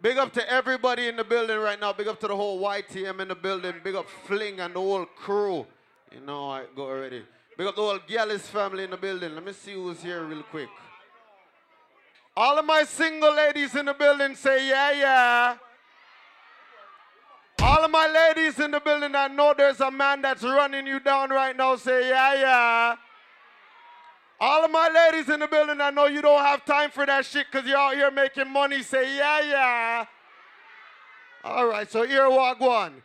Big up to everybody in the building right now. Big up to the whole YTM in the building. Big up Fling and the whole crew. You know, I go already. Big up the whole Gallis family in the building. Let me see who's here real quick. All of my single ladies in the building say yeah, yeah. All of my ladies in the building that know there's a man that's running you down right now say yeah, yeah. All of my ladies in the building I know you don't have time for that shit because you're out here making money say yeah, yeah. All right, so here walk one.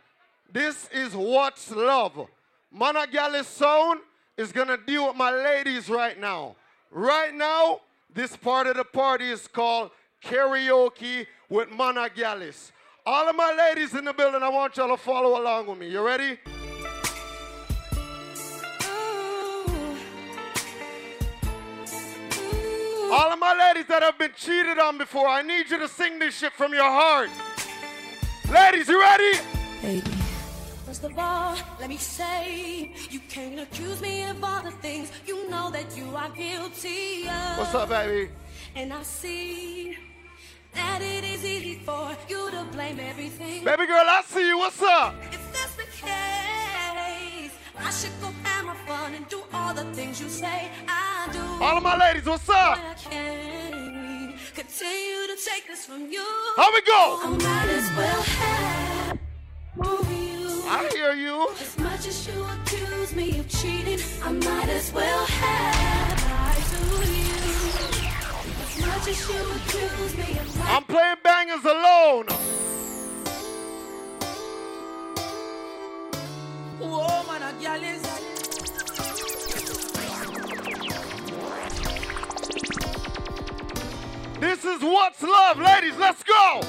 This is what's love. Mon A Gallis sound is gonna deal with my ladies right now. Right now, this part of the party is called karaoke with Mon A Gallis. All of my ladies in the building, I want y'all to follow along with me. You ready? All of my ladies that have been cheated on before, I need you to sing this shit from your heart. Ladies, you ready? Baby. First of all, let me say, you can't accuse me of all the things you know that you are guilty of. What's up, baby? And I see that it is easy for you to blame everything. Baby girl, I see you. What's up? If that's the case, I should go have my fun and do all the things you say I do. All of my ladies, what's up? I can't continue to take this from you. How we go? I might as well have you. I hear you. As much as you accuse me of cheating, I might as well have to you. As much as you accuse me of lying. I'm playing bangers alone. Whoa, a girl is This is what's love, ladies. Let's go.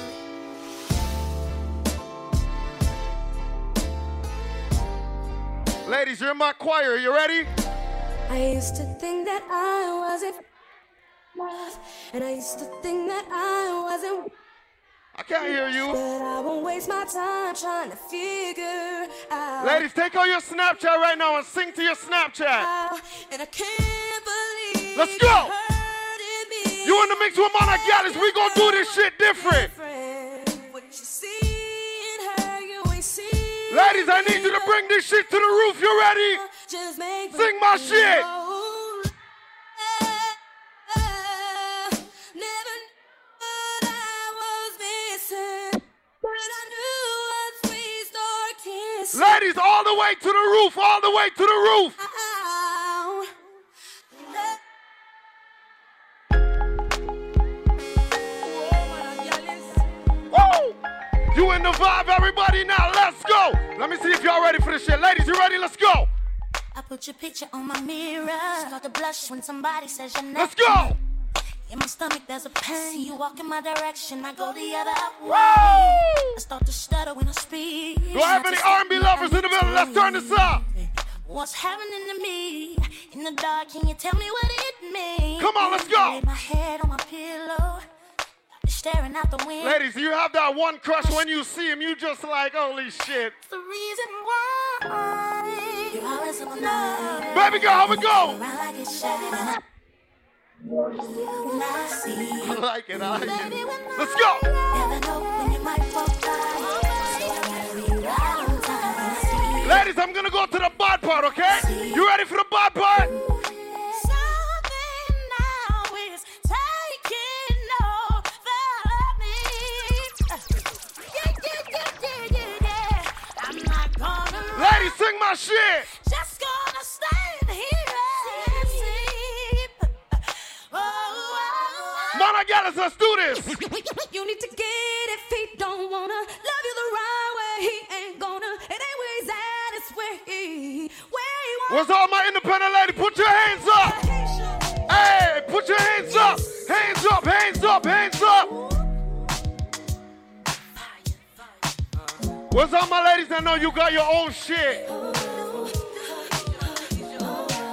Ladies, you're in my choir. Are You ready? I used to think that I wasn't love, and I used to think that I wasn't. I can't hear you. But I won't waste my time trying to figure out. Ladies, take out your Snapchat right now and sing to your Snapchat. out, and I can't believe Let's go. You in the mix with Mon A Gallis. We gonna do this shit different. What you see in her, you ain't seen Ladies, I need you to bring this shit to the roof. You ready? Just make Sing my shit. Ladies, all the way to the roof. All the way to the roof. Woo! You in the vibe, everybody. Now let's go. Let me see if y'all ready for this shit. Ladies, you ready? Let's go. I put your picture on my mirror. Start to blush when somebody says your name. Let's go. In my stomach, there's a pain. See you walk in my direction, I go the other way. Woo! I start to stutter when I speak. Do I have any R&B lovers in the building? Let's turn this up. What's happening to me in the dark? Can you tell me what it means? Come on, let's go. My head on my pillow, staring out the window. Ladies, you have that one crush when you see him? You just like, holy shit. The reason why you're always on. Baby girl, how we go? I like it, I like it. Let's go. Never know when you might walk by. So I gotta be right on time. I see Ladies, I'm gonna go to the bad part, okay? You ready for the bad part? Something now is taking let's do this. You need to get if he don't wanna love you the right way. He ain't gonna. It ain't where he's at. It's where he, where he wants. Where's all my independent ladies? Put your hands up. Hey, put your hands up. Hands up, hands up, hands up. Where's all my ladies that know you got your own shit?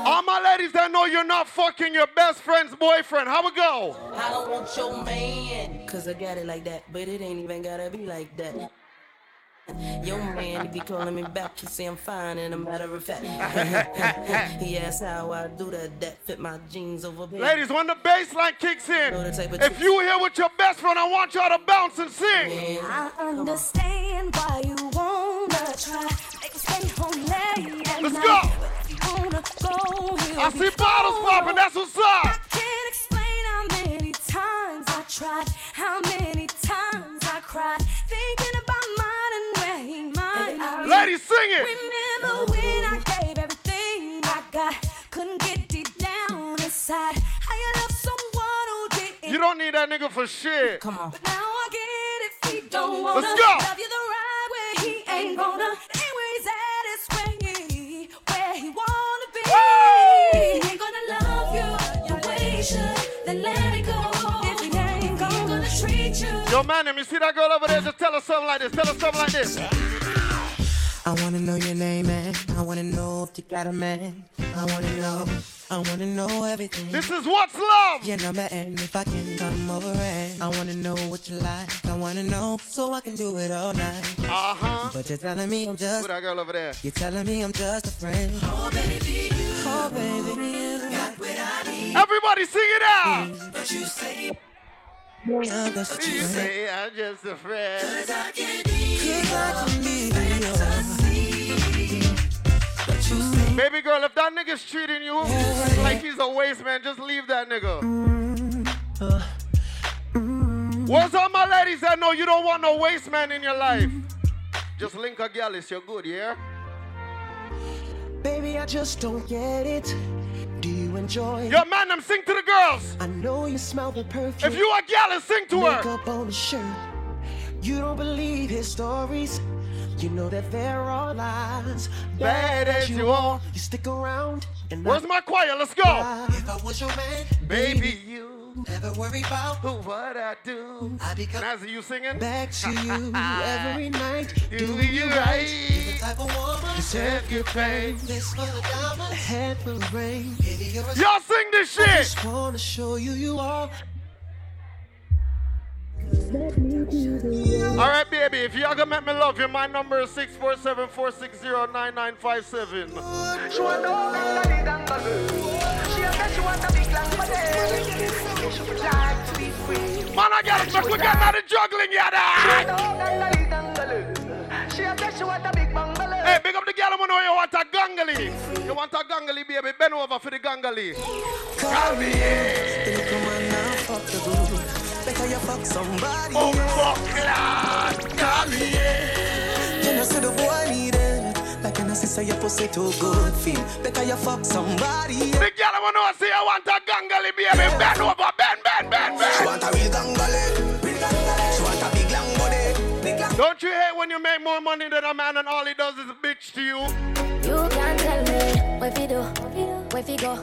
All my ladies that know you're not fucking your best friend's boyfriend. How we go? I don't want your man. Cause I got it like that, but it ain't even gotta be like that. Yo, man, he be calling me back. He say I'm fine, and a matter of fact, he asks how I do that. That fit my jeans over there. Ladies, when the bass line kicks in, if you here with your best friend, I want y'all to bounce and sing. I understand why you wanna try. Make us stay home late at Let's night. go. I see bottles popping, that's what's up. I up. can't explain how many times I tried, how many times I cried, thinking about mine and where he might. be. Ladies, sing it. Remember when I gave everything I got, couldn't get deep down inside. How you love someone who didn't. You don't need that nigga for shit. Come on. But now I get it if he don't wanna Let's go. love you the right way. He ain't gonna. The way he should. Then let it go. If he ain't gonna treat you. Yo, man, you see that girl over there? Just tell her something like this. Tell her something like this. I wanna know your name, man. I wanna know if you got a man. I wanna know. I wanna know everything. This is what's love. Your number and if I can come over and I wanna know what you like. I wanna know so I can do it all night. Uh huh. But you're telling me I'm just. Who that girl over there? You're telling me I'm just a friend. Oh baby, oh baby, Everybody sing it out. But you say. Yeah, that's what you You say. say I'm just a friend. Cause I can be But you say. Baby girl, if that nigga's treating you like he's a waste man, just leave that nigga. What's up, my ladies that know you don't want no waste man in your life? Just link a gal, it's you're good, yeah? Baby, I just don't get it. Enjoy? Yo, man, them sing to the girls. I know you smell the perfume. If you a gal, sing to her. Makeup on the shirt. You don't believe his stories. You know that they're all lies. Bad as you are. You stick around and Where's my choir? Let's go. If I was your man, Baby, you never worry about what I do. I become Nazzy, you singing? back to you every night. Do you right? the type of woman Deserve your pain. this for the diamonds. Head full of rain. Baby, you're a Y'all sing this shit. Just wanna show you you are. All right, baby. If y'all gonna make me love you, my number is six four seven four six zero nine nine five seven. She want no gangali dangalu. She a say she want a big long Man, I got it. We got another juggling, yada. No gangali dangalu. She a say she want a big bungalow. Hey, big up the girl. I know you want a gangali. You want a gangali, baby? Bend over for the gangali. Call me. Then come on now, fuck the groove. Better you fuck somebody. Oh, fuck, lad. Call me. You know, say the boy need it. Like an sister, your pussy too good feel. Better you fuck somebody. The girl, I know say I want a gangali, baby. Bend over, bend, bend, bend, She bend. want a real gangale. She want a big long body. Big long Don't you hate when you make more money than a man and all he does is bitch to you? You can't tell me where fi do, where fi go,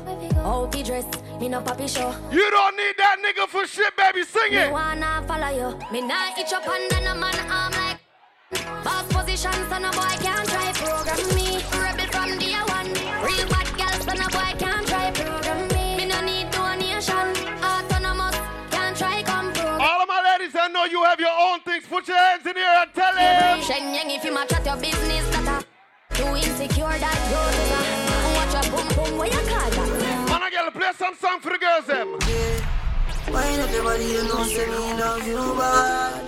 how fi dress. Me no papi show. You don't need that nigga for shit, baby. Sing Me it. wanna follow you. Me nah itch up and then a man arm like boss position, so no boy can't try program me. Rebel from day one. Real bad girl, so no boy can't try program me. Me no need donation. Autonomous can't try come program. All of my ladies that know you have your own things, put your hands in here and tell him. Shen Yang, if you match at your business, that a too insecure that you're Watch your boom boom, where you call that? Man, I gotta play some song for the girls, them. Wine everybody you know say me love you bad.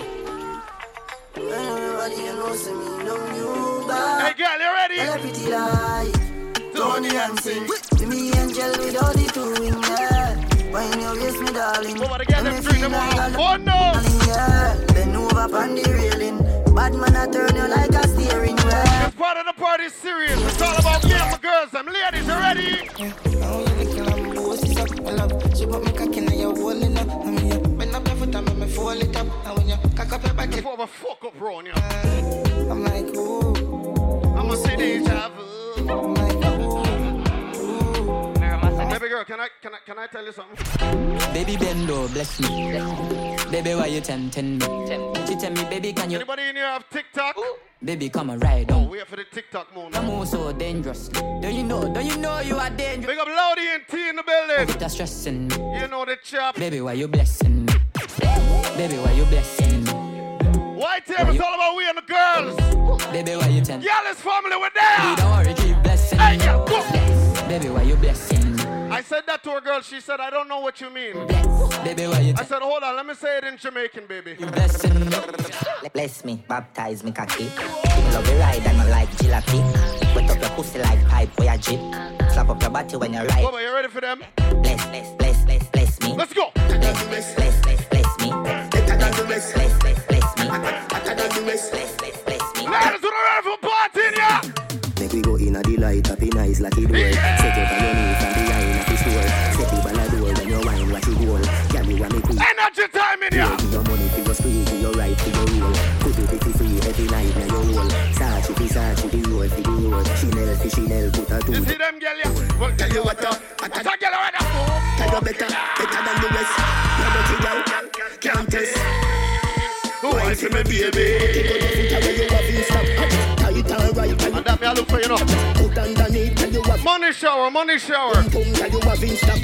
Wine everybody you know say me love you bad. Hey, girl, you Tell a ready? pretty lie. Tony and sing. Be me angel without the two wing, yeah. Wine your waist, me darling. Over the girl, Make them me drink feel them like all. a Oh, no. darling, yeah. Bend over on the railing. Bad man, I turn you like a steering wheel. This part of the party is serious. It's all about me and my girls, them. Ladies, you ready? Before the fuck up, bro, you know. I'm like, ooh, I'ma say deja vu. I'm like, ooh, ooh. Baby girl, can I can I can I tell you something? Baby Bendo, bless me. Baby, why you tempting me? She tell me, baby, can you? Anybody in here have TikTok? Baby, come and ride Oh, on. wait for the TikTok You moment. move so dangerous. Don't you know? Don't you know you are dangerous? Big up Lodi and T in the building. With a stressing me. You know the chop. Baby, why you blessing me? Baby, why you blessing me? White table, it's all about we and the girls. Baby, why you tempt? Girl is family, we're We don't worry, keep blessing. Hey, girl, go. Baby, why you blessing? I said that to a girl. She said, I don't know what you mean. Bless. Baby, why you I said, hold on, let me say it in Jamaican, baby. You blessing. Bless me, baptize me cocky. Give me love the ride and I like jalopy. Wet up your pussy like pipe or your jeep. Slap up your body when you ride. Bubba, you ready for them? Bless, bless, bless, bless, bless me. Let's go. Bless, bless, bless, bless, bless. Bless, bless, bless, bless, bless me. Bless, bless, bless, bless me. Ladies, we're ready for party, yeah. Make we go in a delight, happy nice like it roll. Set up your knees and behind a fish roll. Set the ball a door when you wine, watch it roll. Girl, you want me queen. Energy time in Yeah. here. Give your money for your spree, give your right for your roll. Put it for free every night now your roll. Sachi for Sachi, the roll for the roll. Chanel for Chanel, put a You see them, girl, yeah? Well, tell you what, uh, what's a girl right now? Tell you better, better than the rest. You're dirty girl, can't test. Who wants to me, baby? Tight and right, and And that me I look for, you know. put underneath, tell you what. Money shower, money shower. Boom, tell you what, Vince, stop.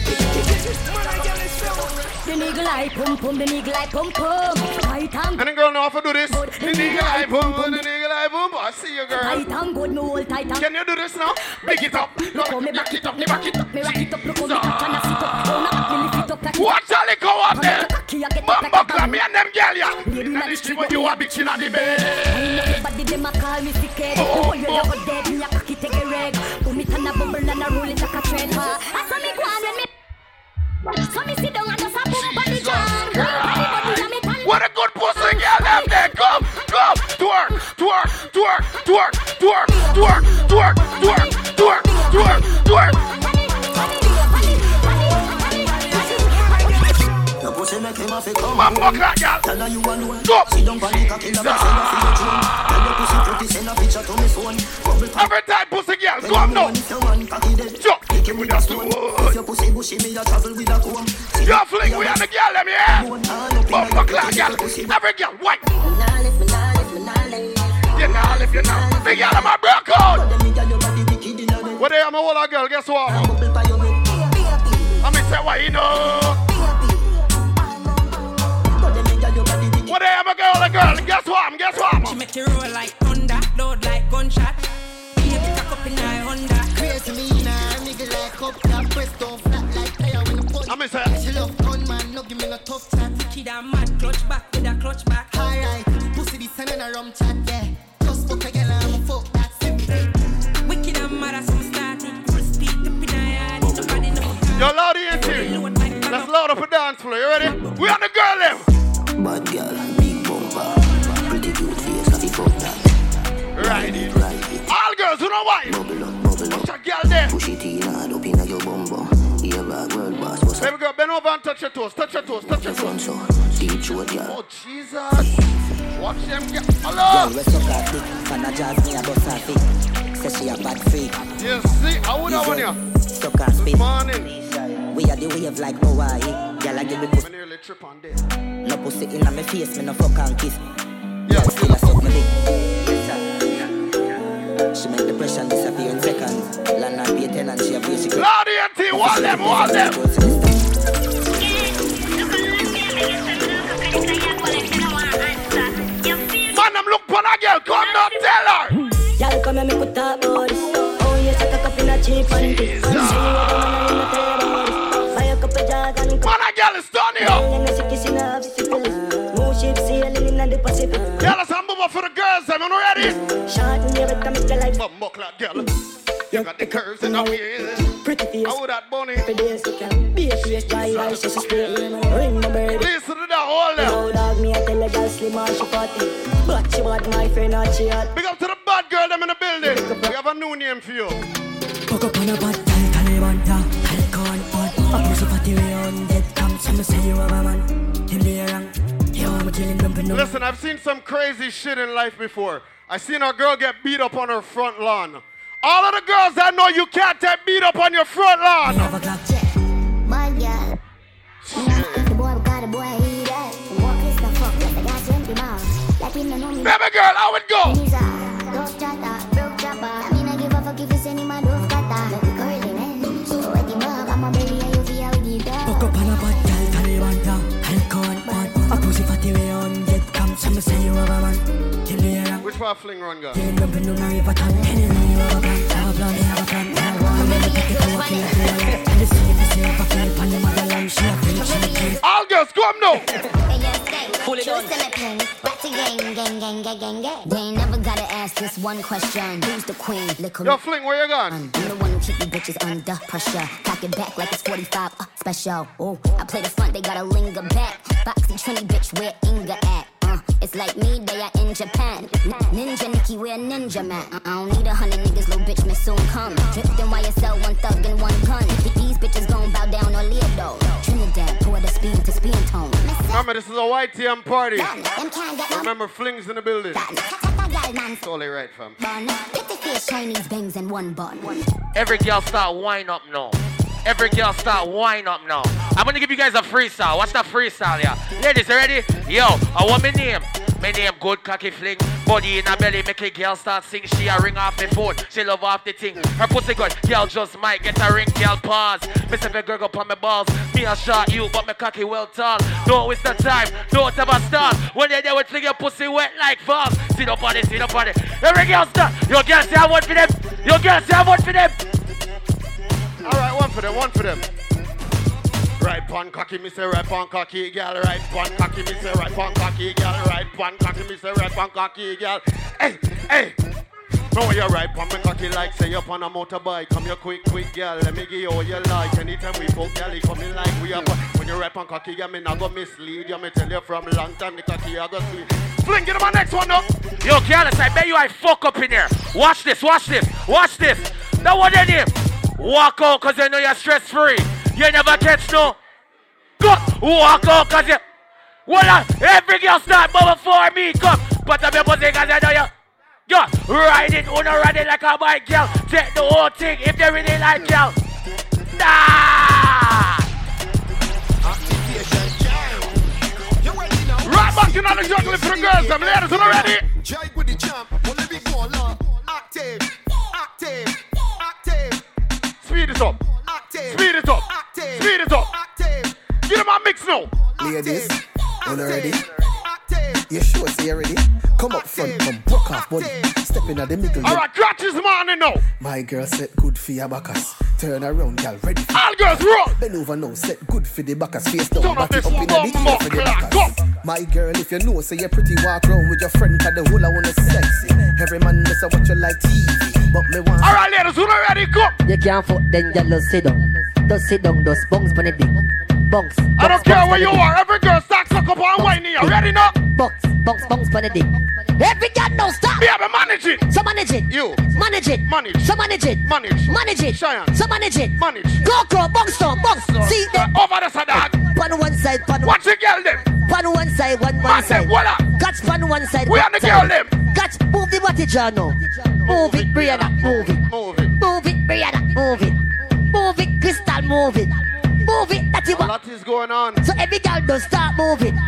The nigga like pum pum, the nigga like pum pum. Tight and Any girl know how to do this? Good. The nigga like boom, boom, the nigga like boom. I see you, girl. tight and good, me hold tight and. Can you do this now? Pick it up. Look how me back it up, me back it up, me rock it up. Look how me catch and I sit up. Now me lift it up like it. Watch how they go out there. I get up like a me and them girl, And the street, when you a bitch inna the bed. Them a call me sick. Oh, you dead, me a cocky take a reg. Put me turn a bubble and a roll it like a. I saw me go on when me. So me sit down and just a boom body jam. Body body and me tan. What a good pussy girl them there. Come, come. Twerk, twerk, twerk, twerk, twerk, twerk, twerk, twerk, twerk, twerk, twerk. say make him a fi come. My fuck that girl. Tell her you alone. Go. She don't panic cocky love it Send her fi the drone Tell her pussy pretty Send her picture to me phone. Every time pussy girl Go up now If your man cocky dead. Chuck Kick him with a stone. If your pussy bushy Me a travel with a comb. You fling with the girl Let me hear. My fuck that girl. Every girl white. Nah lift me nah lift me nah lift You nah lift you nah The girl I'm a broke out What day I'm a girl Guess what? I'm a say what you know. A girl, a girl, guess what? Guess what? She make you roll like thunder, load like gunshot. Baby, cock up in my Honda. Crazy me nah, nigga like up that press don't flat like tire when the punch. I me say, She love gun man, no give me no tough chat. Kid a mad clutch back with a clutch back. Alright, pussy this and a rum chat, yeah. Just fuck a girl and fuck that simple. Wicked and mad as some starting. Full speed up in my yard. Nobody know. yo, loud ENT. Load Let's load up a dance floor. You ready? We on the girl them. Bad girl, Ride it. Ride it. All girls, you know why? Bubble up, bubble up. Watch a girl there. Push it in hard up inna your bum bum. Here bag world boss, what's? Baby girl, bend over and touch your toes. Touch your toes. Touch your toes. so, deep throat, girl. Oh, Jesus. Watch them girl. Hello. we suck her dick. Man a jazz me a bust her feet. Say she a bad freak. You see, I would have one you. Suck her Good spit. morning. We are the wave like Hawaii. Girl, I give me pussy. I nearly trip on there. No pussy inna me face, me no fuck and kiss. Yeah, Still a suck me dick to make depression disappear in seconds. Land she a basic. Loud them, one them. Man, I'm looking for a girl, come now, tell her. Y'all come and me put up. Oh, yes, I in a cheap and this. Buy a couple jars and... Man, a girl is done here. Move ships sailing in the Pacific. I'm for the girls, I'm ready. Shot in the to life. Bumbo clap, girl. You got the curves in the waist. Pretty face. How that bunny? For days to come. Be a face, dry eyes, so she straight. Ring my bird. Listen to that whole them. No dog, me I tell a girl slim and she fatty. But she bad, my friend, not she hot. Big up to the bad girl them in the building. We have a new name for you. Fuck up on a bad guy, Taliban, yeah. Alcohol, bad. A pussy fatty way on dead come. Some say you have a man. Him be wrong. I'm killing them for no. Listen, I've seen some crazy shit in life before. I seen a girl get beat up on her front lawn. All of the girls that know you can't get beat up on your front lawn. Have a clock. Bad girl. A fling run, girl? All girls, now. Gang, gang, gang. They ain't never gotta ask this one question. Who's the queen? Look Yo, fling, where you gone? I'm the one who keep you bitches under pressure. Cock it back like it's 45 uh, special. Ooh, I play the front, they gotta linger back. Boxy Trini bitch, where Inga at? It's like me, they are in Japan. N- ninja Nikki, where Ninja man. I don't need a hundred niggas, little bitch, may soon come. Drifting YSL, one thug and one gun. Th- These bitches gon' bow down on Leodo. Trinidad, pour the speed to speed tone. Remember, this is a YTM party. Them can't get Remember, flings in the building. gal, man. Totally right, fam. Bun. Pretty face, Chinese bangs and one bun. Every girl start wind up now. Every girl start wind up now. I'm gonna give you guys a freestyle. What's that freestyle, yeah? Ladies, ready? Yo, I want my name. My name good cocky fling. Body in her belly make a girl start sing. She a ring off me phone. She love off the thing. Her pussy good. Girl just might get a ring. Girl pause. Miss a girl go on my balls. Me a shot you, but my cocky well tall. Don't waste the time. Don't ever start. When they there with fling your pussy wet like falls. See on it, sit up on. Every girl start. Your girl say I want for them. Your girl say I want for them. All right, one for them, one for them. Right pon cocky, me say right pon cocky, girl. Right pon cocky, me say right pon cocky, girl. Right pon cocky, me say right pon cocky, girl. Hey, hey. Know you're right pon me cocky like say up on a motorbike. Come here quick, quick, girl. Let me give you all you like. Anytime we fuck, girl, it coming like we are. When you right pon cocky, girl, me not go mislead you. Me tell you from long time, the cocky I go sweet. Fling, get my next one up. Yo, Careless, I bet you I fuck up in here. Watch this, watch this, watch this. That one in him. Walk out cause you know you're stress free. You never catch no. Go, walk out cause you. Well, uh, every girl start for me. Come, put up your pussy cause you know you. Yo, ride it, wanna ride it like a bike, girl. Take the whole thing if they really like girl. Nah. Right back in on the juggling for the girls. Them ladies, you ready? Jive with the champ, well, let me go along. Active, active, it up. active. Speed it up. Active. Speed it up. Active. Get him a mix now. Ladies, on ready? You sure say you ready? Come up front, come broke off body. Step in at the middle. All right, catch this morning now. My girl said good for your backers. Turn around, girl, ready for All girls roll. Bend over now, set good for the backers. Face down, Turn back it up in the bumbo air for the clock, backers. My girl, if you know, say you're pretty, walk round with your friend, cause the whole I wanna sexy. Every man does watch you like TV, but me want. All right, ladies, who not ready? Come. You can't fuck then just sit down. Just sit down, just bounce on the dick. Bounce. I don't care where you are. Every girl suck up and whining. You ready now? Bounce, bounce, bounce on the dick. Every girl now stop. Yeah, but manage it. So manage it. You. Manage it. Manage. So manage it. Manage. Manage it. Cheyenne. So manage it. Manage. Go, go, bounce down, bounce. See that? Over the side. Pan one side, pan Watch the girl them. Pan one side, one one side. them, voila. Catch pan one side. We on the girl them. Catch, move the body, John. Move it, Brianna, move it. Move it. Move it, Brianna, move it. Move it, Crystal, move it. Move it, that's A lot is going on. So every girl does start moving.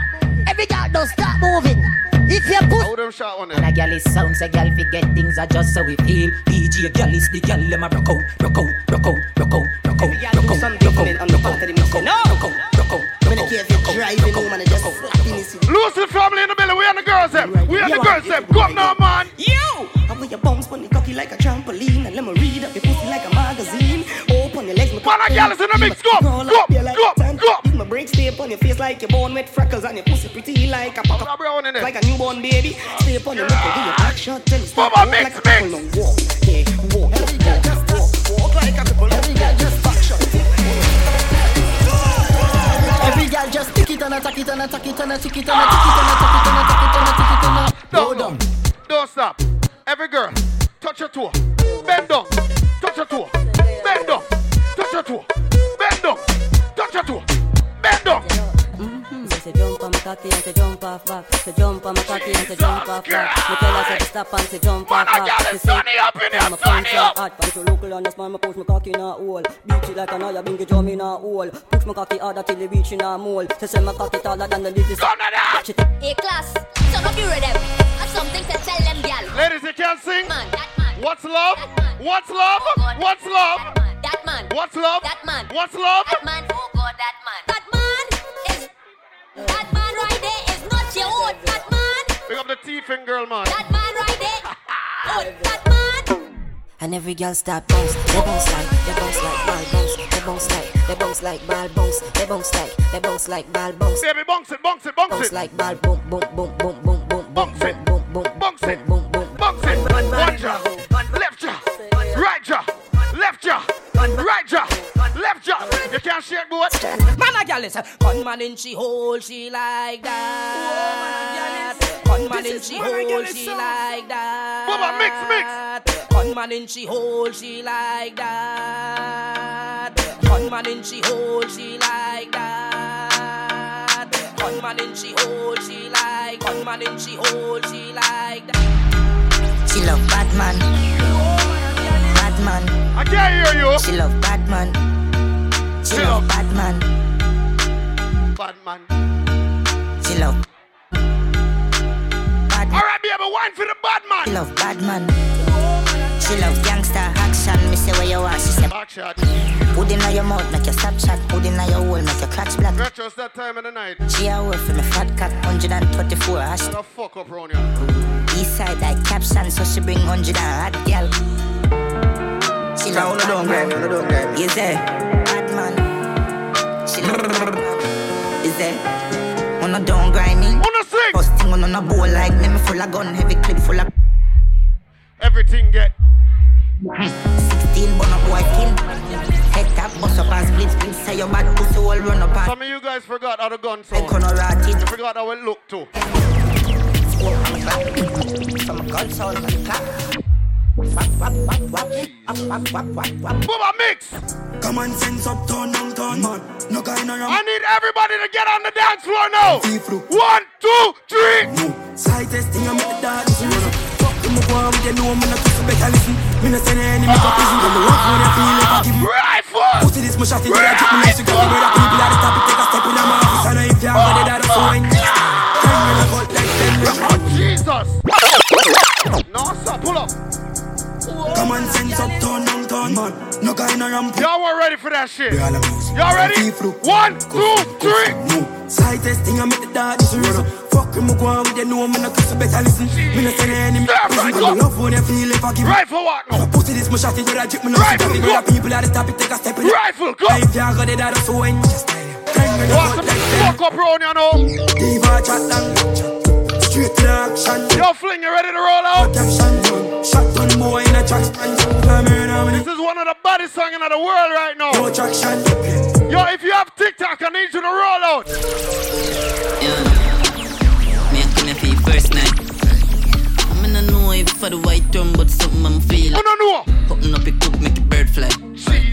Every girl does start moving. If you put How would them shot one And a there? gal is sound, say gal forget things are just so we feel. PG gal is the gal, them a rock out, rock out, rock out, rock out, rock out, rock out, rock out, rock out, rock out, rock out, rock out, rock out, Driving home and I just slapping his Lucy family in the building. We on the girls them. We on the girls them. Come now, man. Your legs, my Man, a gal is in the mix. Go, Roll go, up go, a go. Leave my brakes stay up on your face like you're born with freckles And your pussy pretty like a pop Baba Brown in there. Like a newborn baby Stay up on your nipple, give your back shot Tell you stop Baba walk mix, like a couple mix. now walk Yeah, walk, walk, walk, walk, walk like a couple Every girl just back shot Every girl just tick it and attack it and attack it and attack it and attack it and attack it and attack it and attack it and attack Don't, don't, don't stop. Every girl, touch your toe. Bend down. Cocky and say jump off back. Say jump on my cocky and say jump off back. Me tell her to stop and say jump off Man, a back. girl She is say, up in here, I'm a sunny punch up. hard. Punch a local on the smile, me push my cocky in a hole. Beat it like an eye, bingy drum in a hole. Push my cocky harder till it reach in a mole. She say my cocky taller than the little. Come on now. She take Hey class, turn up your rhythm. I have something to tell them, gal. Ladies, you can't sing. Man, that man. What's love? That man. What's love? Oh God. What's love? That man. What's love? That man. What's love? That man. Oh God, that man. That man is. That man Pick up the teeth in girl, man. That man right there. Oh, that man. And every girl start bounce, they bounce like, they bounce like ball bounce, they bounce like, they bounce like ball bounce, they bounce like, they bounce like ball bounce. Baby, bounce it, bounce it, bounce, it. bounce like ball boom, boom, boom, boom, boom, boom, bounce it, boom, boom, bounce it, boom, boom, bounce it. One jaw, left jaw, right jaw, left jaw, right jaw, left jaw. You can't shake, boy. Man, a gal is gunman in she hole, she like that. Gunman in she hole, she like that. Bubba, mix, mix. Gunman in she hole, she like that. Gunman in she hole, she like that. Gunman in she hole, she like. Gunman in she hole, she like that. She love bad man, bad man. I can't hear you. She love bad man. She love bad man. Bad man. She love. All right, baby, wine for the bad man. She love bad man. She love gangster action. Me say where you are. She say Backshot. Put in your mouth, make your stop shot. Put in your hole, make your crotch black. Retro's that time of the night. She a work for fat cat, 124 hash. The fuck up here. East side like caption, so she bring 100 and hot girl. She love bad don't grind, man. no don't grind. Is there bad man? She love bad man. Is there? Wanna don't grind me? Wanna sing? First thing on a bowl like me, me full of gun, heavy clip full of. Everything get. 16 bun up boy kill. Head tap, bust up and split split. Say your bad pussy all run up and. Some of you guys forgot how the gun sound. Colorado. You forgot how it looked too. Some gun sound on the. Bubba mix. Common sense up, turn down, turn man. No guy no ram. I need everybody to get on the dance floor now. One, two, three. Side testing, I make the dance. Fuck them, I go on with you know not to better listen. Me not send any make up prison. Come love when you feel like I give me. Rifle. Pussy this, my shot it, I get me to get me. Where the people at the top, take a step in my office. I know if you're body that so when. Ten minutes, cut like ten. Oh, Jesus. No, sir, pull up. Common sense up, turn down, turn man. No guy no ram. Y'all were ready for that shit. We all a music. Y'all ready? One, two, three. Side testing, I make the dance run. Fuck him, I go on with you know me not to better listen. Me not make up prison. Come love when you feel if I give. Rifle what now? Pussy this, my shot it, I drip me not to go. Where people at the top, it take a step in. Rifle, go. If you got it, that's so when. Ten minutes, What's cut the like ten. fuck up round you know? Diva chat down. Straight to the action. Yo, Fling, you ready to roll out? Protection, man. Boy in a track span. I'm here now, This is one of the baddest songs in the world right now. No traction. Yo, if you have TikTok, I need you to roll out. Me me feel first night. I mean, I know for the white drum, but something I'm feeling. Oh, no, no. Open up it cook, make a bird fly. Jeez,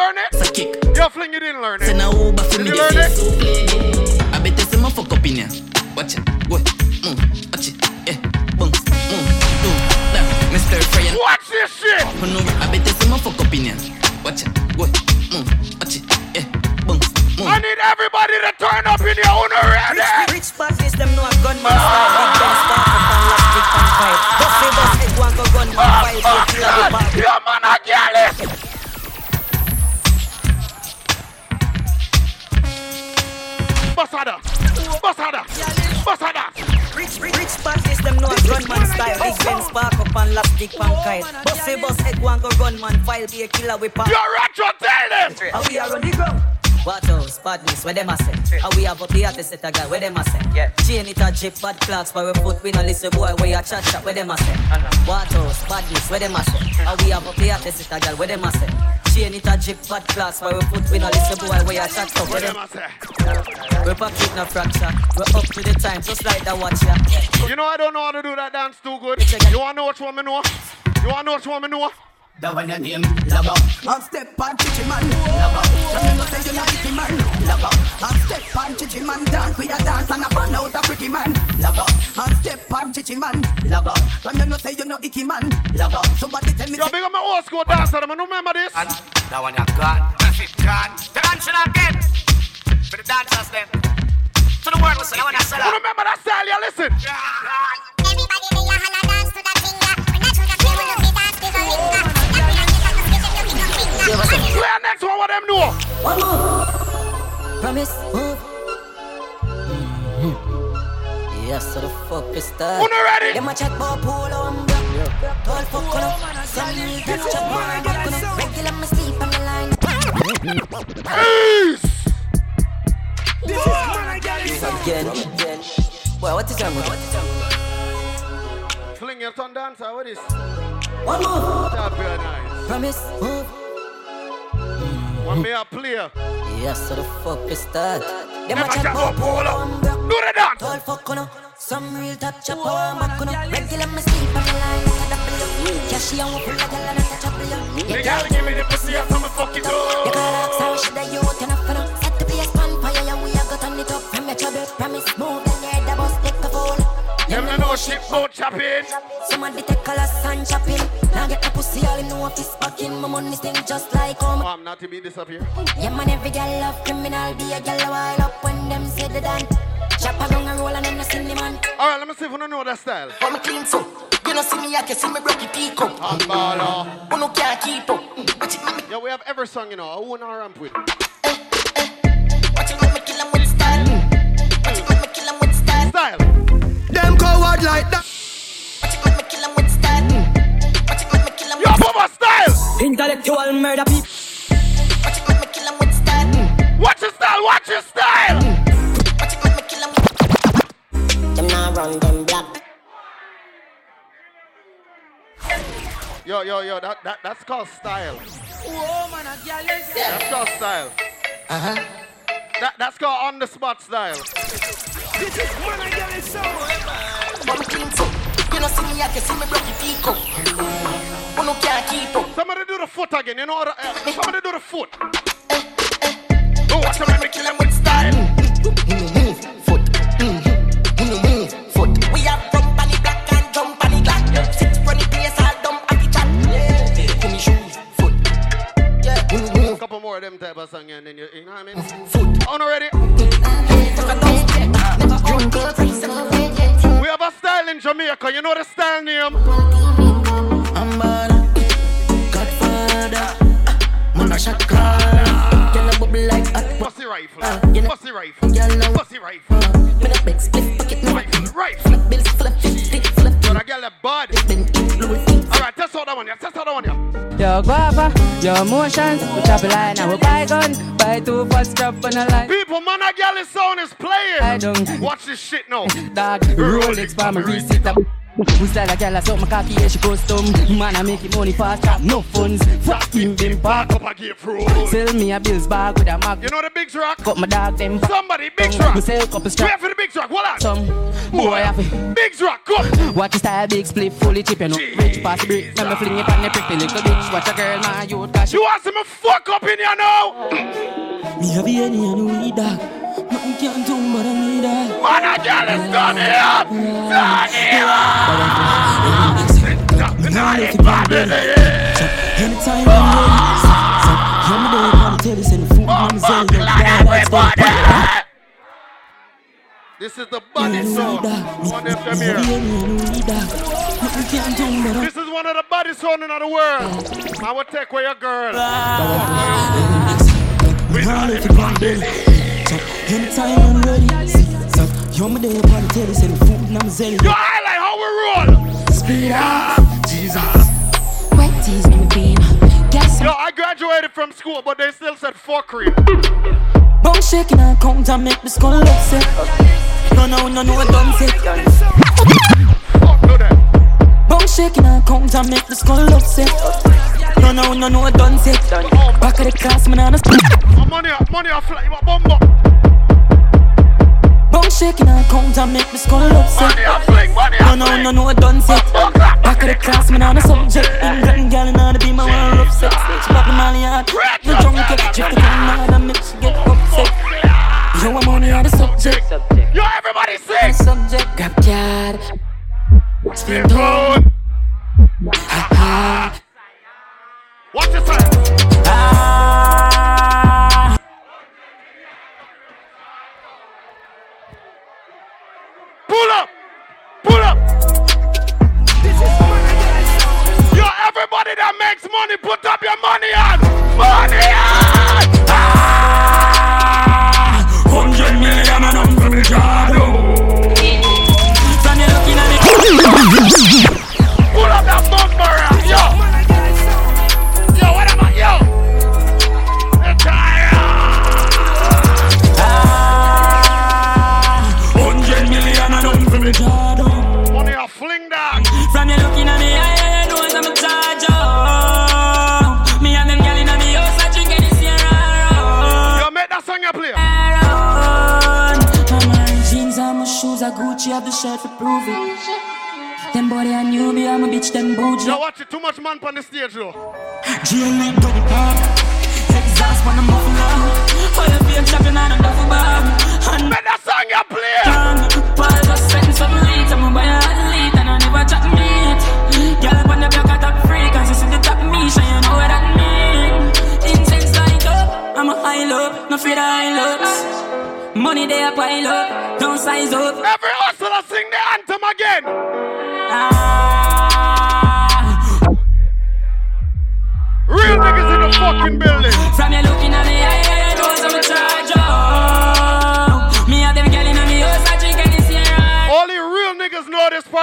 learn it? It's a kick. Yo, Fling, you didn't learn it. Send a Uber for Did you learn it? I bet fuck up in here. Up and last big pan kite. Buffy bus head one go gunman file. Be a killer with power. Yo, Retro, tell them. How we are on the ground. What else? Badness, where them a say? How we have up the artist set a guy, where them a say? Yeah. Chain it a jip, bad clocks, for we foot, we no listen boy, where you chat chat, where them a say? What else? Badness, where them a say? How we have up the artist set a guy, where them a say? Chain it a jip, bad clocks, for we foot, we no listen boy, where you chat chat, where them a say? We pocket no fracture, we up to the time, just like the watcher. You know I don't know how to do that dance too good. You wanna know what one me know? You wanna know what one me know? That one your name, Lava. And step on chichi man, Lava. From you know say you not pretty man, Lava. And step on chichi man, dance we a dance and a burn out a pretty man, Lava. And step on chichi man, Lava. From you know say you no icky man, Lava. Somebody tell me. Yo, big up my old school dancer, man. Remember this? And that one you gone. If it gone. The dance again. For the dancers them. remember that style, yeah, listen. Where next one, what them know? One more. Promise, move. Yes, so the fuck is that? Uno ready? Them a chat about pool on Tall fuck on Some new that's chat about back on Regular me sleep on the line Peace! This is man again. Again, again. Boy, what is wrong with Fling your tongue dancer, what is? One more. That very nice. Promise, move. One me a player. Yes, so the fuck is that? Them a chat about pool on Do the dance. Tall fuck on Some real top chop on back on Regular me sleep on the line like a double Cashy and full of girl and a touch up below The girl give me the pussy up from a fucking You door. call up how should I you turn up for no Set the place on fire yeah we a go turn it up. From your trouble promise move no know shit chopping. Somebody take a last and chopping. Now get the pussy all in no office back in. My money sting just like home. Oh, I'm not to be disappear. Yeah man, every girl love criminal. Be a girl a while up when them say the done. Chop a gun and roll and then no see the man. Alright, let me see if you know that style. I'm clean so. You know see me, I can see me broke it teacup. Oh. Baller. Who no can't keep up. Mm, watch it, make me, Yeah, we have every song, you know. I wanna ramp with. Eh, eh, eh. watch it, make me kill 'em with style. Mm. Watch it, make me kill 'em with style. Style. Them coward like that. Watch it, make me kill 'em with style. Watch it, make me kill 'em Yo, Bubba style. Intellectual murder people. Watch it, make me kill 'em with style. Watch your style. Watch your style. Watch it, make me kill 'em with Them now run them black. Yo, yo, yo. That, that that's called style. Oh man, a girl is That's called style. Uh huh. That that's called on the spot style. This is man again. So I'm clean so. You know see me, I can see me broke it teacup. Who no can't keep up. Somebody do the foot again. You know what? Uh, somebody do the foot. Oh, watch it, make me kill 'em with style. Foot. Move foot. We rum on the black and jump the glass. Six the place all dumb on the chat. Give me shoes. Foot. Yeah. Couple more of them type of song, and then you, you know what I mean? Foot. On already. We have a style in Jamaica. You know the style name? Pussy rifle. Alright, test out that one, yeah. Test out that one, yeah. Yo, guava, your emotions, we chop a line, and we buy gun, buy two fast strap on a line. People, man, that girl is sound is I don't Watch this shit now. dog, Rolex for my receipt. We style a girl, I suck my cocky, yeah, she custom. Man, I make it money fast, trap, no funds. Fuck him, bim, Back up and get through. Sell me a bills bag with a mag. You know the big rock? Got my dog, them back. Somebody, big rock. We sell couple strap. for the big rock. Hold on. Some boy, feel. Big rock, come. Watch the style, big split, fully chip, you know. Rich pass the brick, let me fling it on the pretty little bitch. Watch a girl, my youth, cause she You want some fuck up in here now? Me have any and we dog. Nothing can do but I need that. Man, is done here. Done here. Anytime I'm ready. So, so, you're my dog, I'm tell you, send the food, I'm selling that's the This is the body zone. One of them here. Nothing can do but I This is one of the body zone in the world. I will take away your girl. We you want belly. So, anytime I'm ready. So, you're my dog, I'm tell you, send the food, I'm selling You your highlight how we roll. Speed up. Jesus. Wet tease me beam. Guess Yo, I graduated from school, but they still said fuckery. Bone shaking and count and make the skull upset. No, no, no, no, I done set. Fuck, no that. Bone shaking and count and make the skull upset. No, no, no, no, I done set. Back of the class, man, on a money up, money up, fly, you bumbo. Bone shaking and count and make the skull upset. Money up, fling, money No, up, no, no, no, I done set. Back of the class, man, on a subject. England gal and the be my one sex. She pop the molly out. The drunk get drift the gun and make she get upset. Yo, I'm on the subject. Yo, everybody sing. subject, grab card. Spin down. Ha ha. Watch. Ah. Pull up! Pull up! Yo, everybody that makes money, put up your money on! Money on! Ah. 100 million I'm from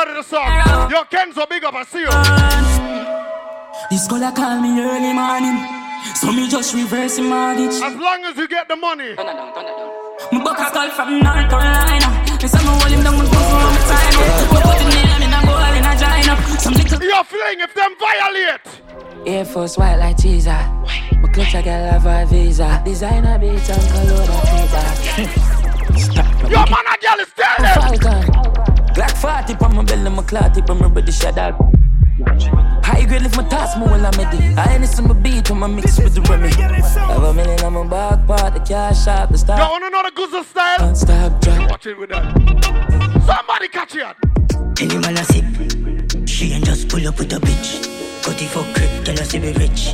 part of the song. Yo, Kenzo, big up, I see you. This girl a call me early morning, so me just reverse the mortgage. As long as you get the money. My buck a call from North Carolina. Me say me hold him down, me go for my time. Me put him in, in a bowl in a China. Some little Yo, fling if them violate. Air Force white like cheese. My clutch I got lava visa. Designer beats and color pizza. Yo, man, a girl is telling them. Falcon. Glock 40 on my belly, my clot tip, I'm ready to shut up. High grade lift my task, more while I'm ready. I ain't some beat when I mix with the Remy. Have a million on my back part, the cash shop, the Yo, star. wanna know the Guzzle style? Don't stop, drop. Watch it with that. Somebody catch it. Tell you man a sip. She ain't just pull up with a bitch. Cut it for crip, tell her she be rich.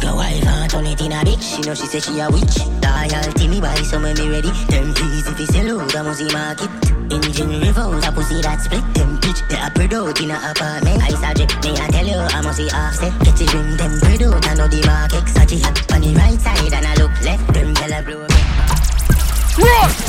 Take a wife and turn it in a bitch. She know she say she a witch. Loyalty me buy when me ready. Them please if it's out, I must see market. Engine revolve, a pussy that split. Them bitch, they a out in a apartment. I suggest me I tell you, I must see offset. Get the rim, them out, I know the market. Such a on the right side and I look left. Them tell her blow me. After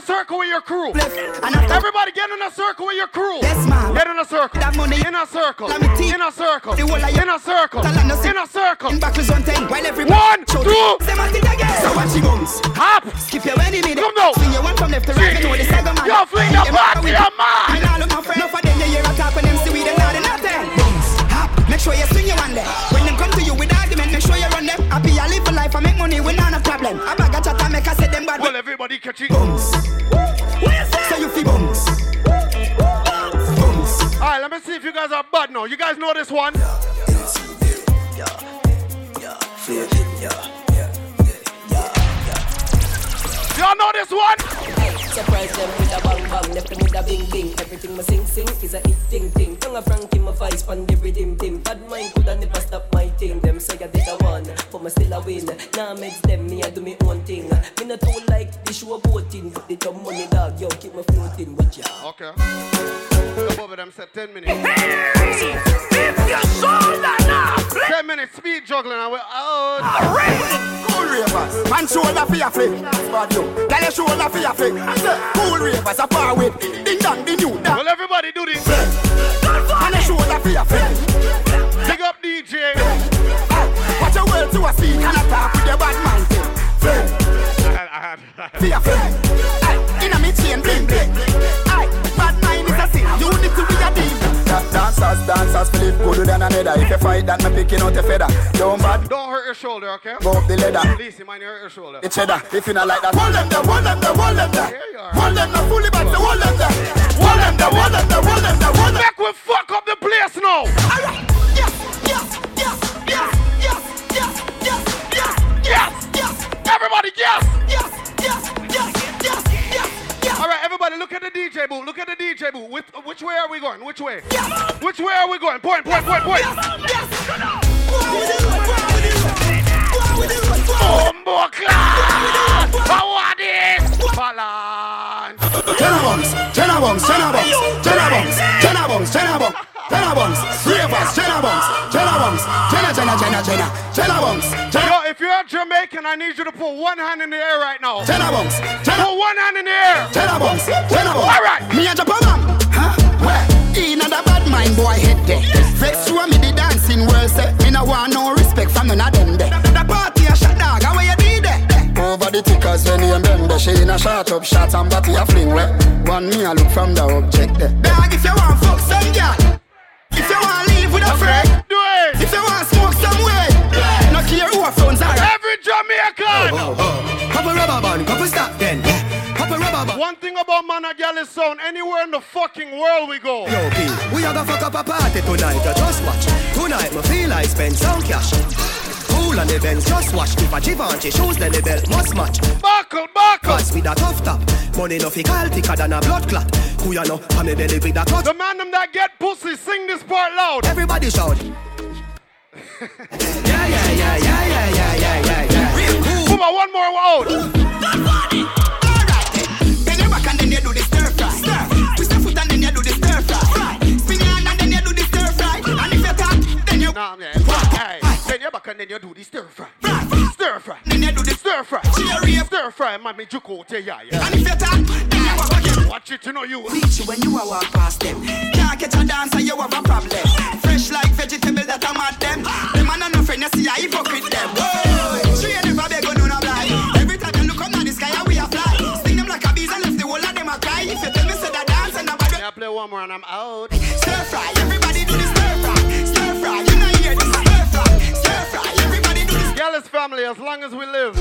a circle with your crew. Everybody get in a circle with your crew. Yes, ma'am. Get in a circle. That money. In a circle. In a circle. The whole of. In a circle. In a circle. In back is one thing. While everybody One, two. Them at it again. So watch the guns. Hop. Skip your minute. Come now. Swing your one from left to right. You know the saga man. Yo, fling the party, with- your man. And all of my friends. Enough of them you hear a talk when them see we them not nothing. Bums. Hop. Make sure you swing your one there. When them come to you with argument, make sure you run them. Happy I live a life, I make money, we not a problem. I make I say them bad. Well, everybody catch it. Bums. So you feel bums. Bums. All right, let me see if you guys are bad now. You guys know this one? yeah Y'all know this one? Surprise them with a bang bang, left them with a bing bing. Everything my sing sing is a hit ting ting. Tongue a Frankie, my vice, pan the rhythm tim. Bad mind coulda never stop my thing. Them say I did a one, but me still a win. Now makes them me I do me own thing. Me not too like the show boating, but the dumb money dog, yo keep me floating with ya. Okay. Go over them, said 10 minutes. Hey, If you sold that now, 10 minutes speed juggling, and we're out. Cool ravers, man shoulder for your flick. Bad you, tell your shoulder for your flick. Cool ravers, a far with. Ding dong, ding you, dong. Well, everybody do this. And a shoulder for your flick. Your world to a speak talk with your bad man. For your flick. In a me chain, bling bling. Aye, bad mind is a sin. You need to be a demon. Dancers, dancers, flip good than another. If you fight that, me picking out a feather. Don't bad. Don't hurt your shoulder, okay? Go up the ladder. Please, you mind you hurt your shoulder. The cheddar, if you not like that, hold them there, hold them there, hold them there. Hold them there, fully back, hold them there. Hold them there, hold them there, hold them there, Back we fuck up the place now. Yes! Everybody, yes! Yes, yes, yes, yes, yes, yes. All right, everybody, look at the DJ booth. Look at the DJ booth. Which, which way are we going? Which way? Yes. Which way are we going? Point, point, point, point. Yes, yes. Come on. Bumbo class! I want this! Balance! Tenabums! Tenabums! Tenabums! Tenabums! Tenabums! Tenabums! Tenabums! Three! Tenabums! Tenabums! Tenabums! Tenabums! Tenabums! Tenabums! If you're Jamaican, I need you to put one hand in the air right now. Jenna Bunks. Put one hand in the air. Jenna Bunks, Jenna Bunks. All right. Me a Japan, huh? Where? In a the bad mind boy head there. Vex you and me the dancing world say. Me no want no respect from none of them there. The party a shot dog, how you did there? Over the tickers when you bend there. She in a shot up shots and body a fling where. One me a look from the object there. Dog, if you want fuck some girl. If you want to live with a friend. Do it. If you want smoke somewhere. No who phones are. Every Jamaican. Oh, oh, oh. Couple rubber band, couple stop then. Couple rubber band. One thing about man and girl is sound. Anywhere in the fucking world we go. Yo, P, we are gonna fuck up a party tonight. You just watch. Tonight, my feel I spend some cash. Cool on the Benz, just watch. If a Givenchy shoes, then the belt must match. Buckle, buckle. Cause with a tough top, money no fi call thicker than a blood clot. Who ya know, on me belly with a touch. The man them that get pussy, sing this part loud. Everybody shout. Yeah, yeah, yeah, yeah, yeah, yeah, yeah, yeah, yeah. Real cool. Come on, one more out. Then you back and then you do the stir fry. Stir. Twist your foot and then you do the stir fry. Spin your hand and then you do the stir fry. And if you talk, then you. Nah, man. Hey, then you back and then you do the stir fry. Stir fry. Then you do the Stir fry. Cherry. Stir fry, man, me juko te ya ya. And if you talk, then you walk again. Watch it, you know you. Beat you when you a walk past them. Can't catch a dancer, you have a problem. Vegetable that I'm at them. Them man no friend, you see I hypocrite them. Whoa, she ain't never beg no blind. Every time you look up now the sky, we a fly. Sting them like a bees and left the whole of them a cry. If you tell me say that dance and nobody. Yeah, play one more and I'm out. Stir fry, everybody do the stir fry. Stir fry, you know hear this. Stir fry, stir fry, everybody do this. Girl is family as long as we live.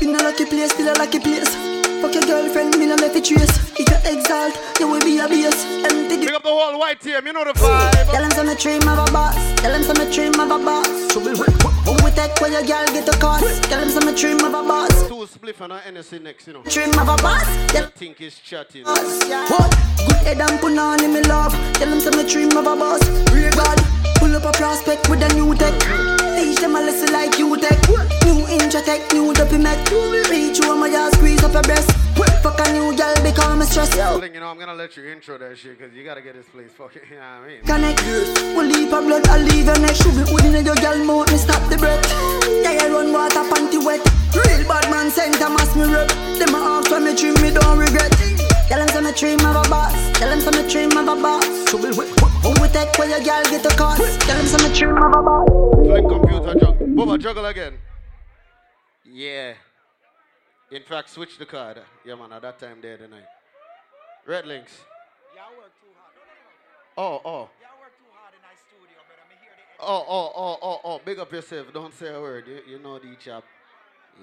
In a lucky place, still a lucky place. Fuck your girlfriend, me no left it trace. If you exalt, you will be a base. Empty the Big up the whole white team, you know the vibe. Tell them some dream of a boss. Tell them some dream of a boss. Trouble Who we take where your girl get a cost. Tell them some dream of a boss. Two spliff and a NSC next, you know. Dream of a boss. Tell Think is chatting. what? Good head and put on in me love. Tell them some dream of a boss. Real God. Pull up a prospect with a new tech. Teach them a lesson like you tech. New intra tech, new dopey met. Reach you on my ass, squeeze up your breast. Fuck a new girl, become a stress. You know, I'm gonna let you intro that shit because you gotta get this place fucking, you know what I mean? Connect. We'll leave a blood, I'll leave your neck. Shove it within your girl mouth, me stop the breath. Yeah, you run water, panty wet. Real bad man sent a mass me rep. Them a ask when me dream, me don't regret. Tell them some me dream of a boss. Tell them some me dream of a boss. Trouble with Who we take where your girl get a cost. Tell them some me dream of a boss. Fling computer juggle. Bubba, juggle again. Yeah. In fact, switch the card. Yeah, man, at that time there tonight. Red links. Oh, oh. Oh, oh, oh, oh, oh. Big up yourself. Don't say a word. You, you know the chap.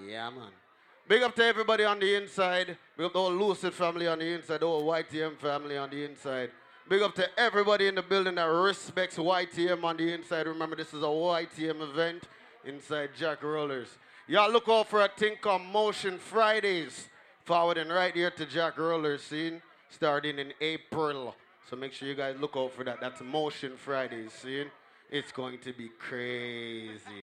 Yeah, man. Big up to everybody on the inside. Big up the whole Lucid family on the inside, the whole YTM family on the inside. Big up to everybody in the building that respects YTM on the inside. Remember, this is a YTM event inside Jack Rollers. Y'all look out for a thing called Motion Fridays. Forwarding right here to Jack Rollers scene, starting in April. So make sure you guys look out for that. That's Motion Fridays scene. It's going to be crazy.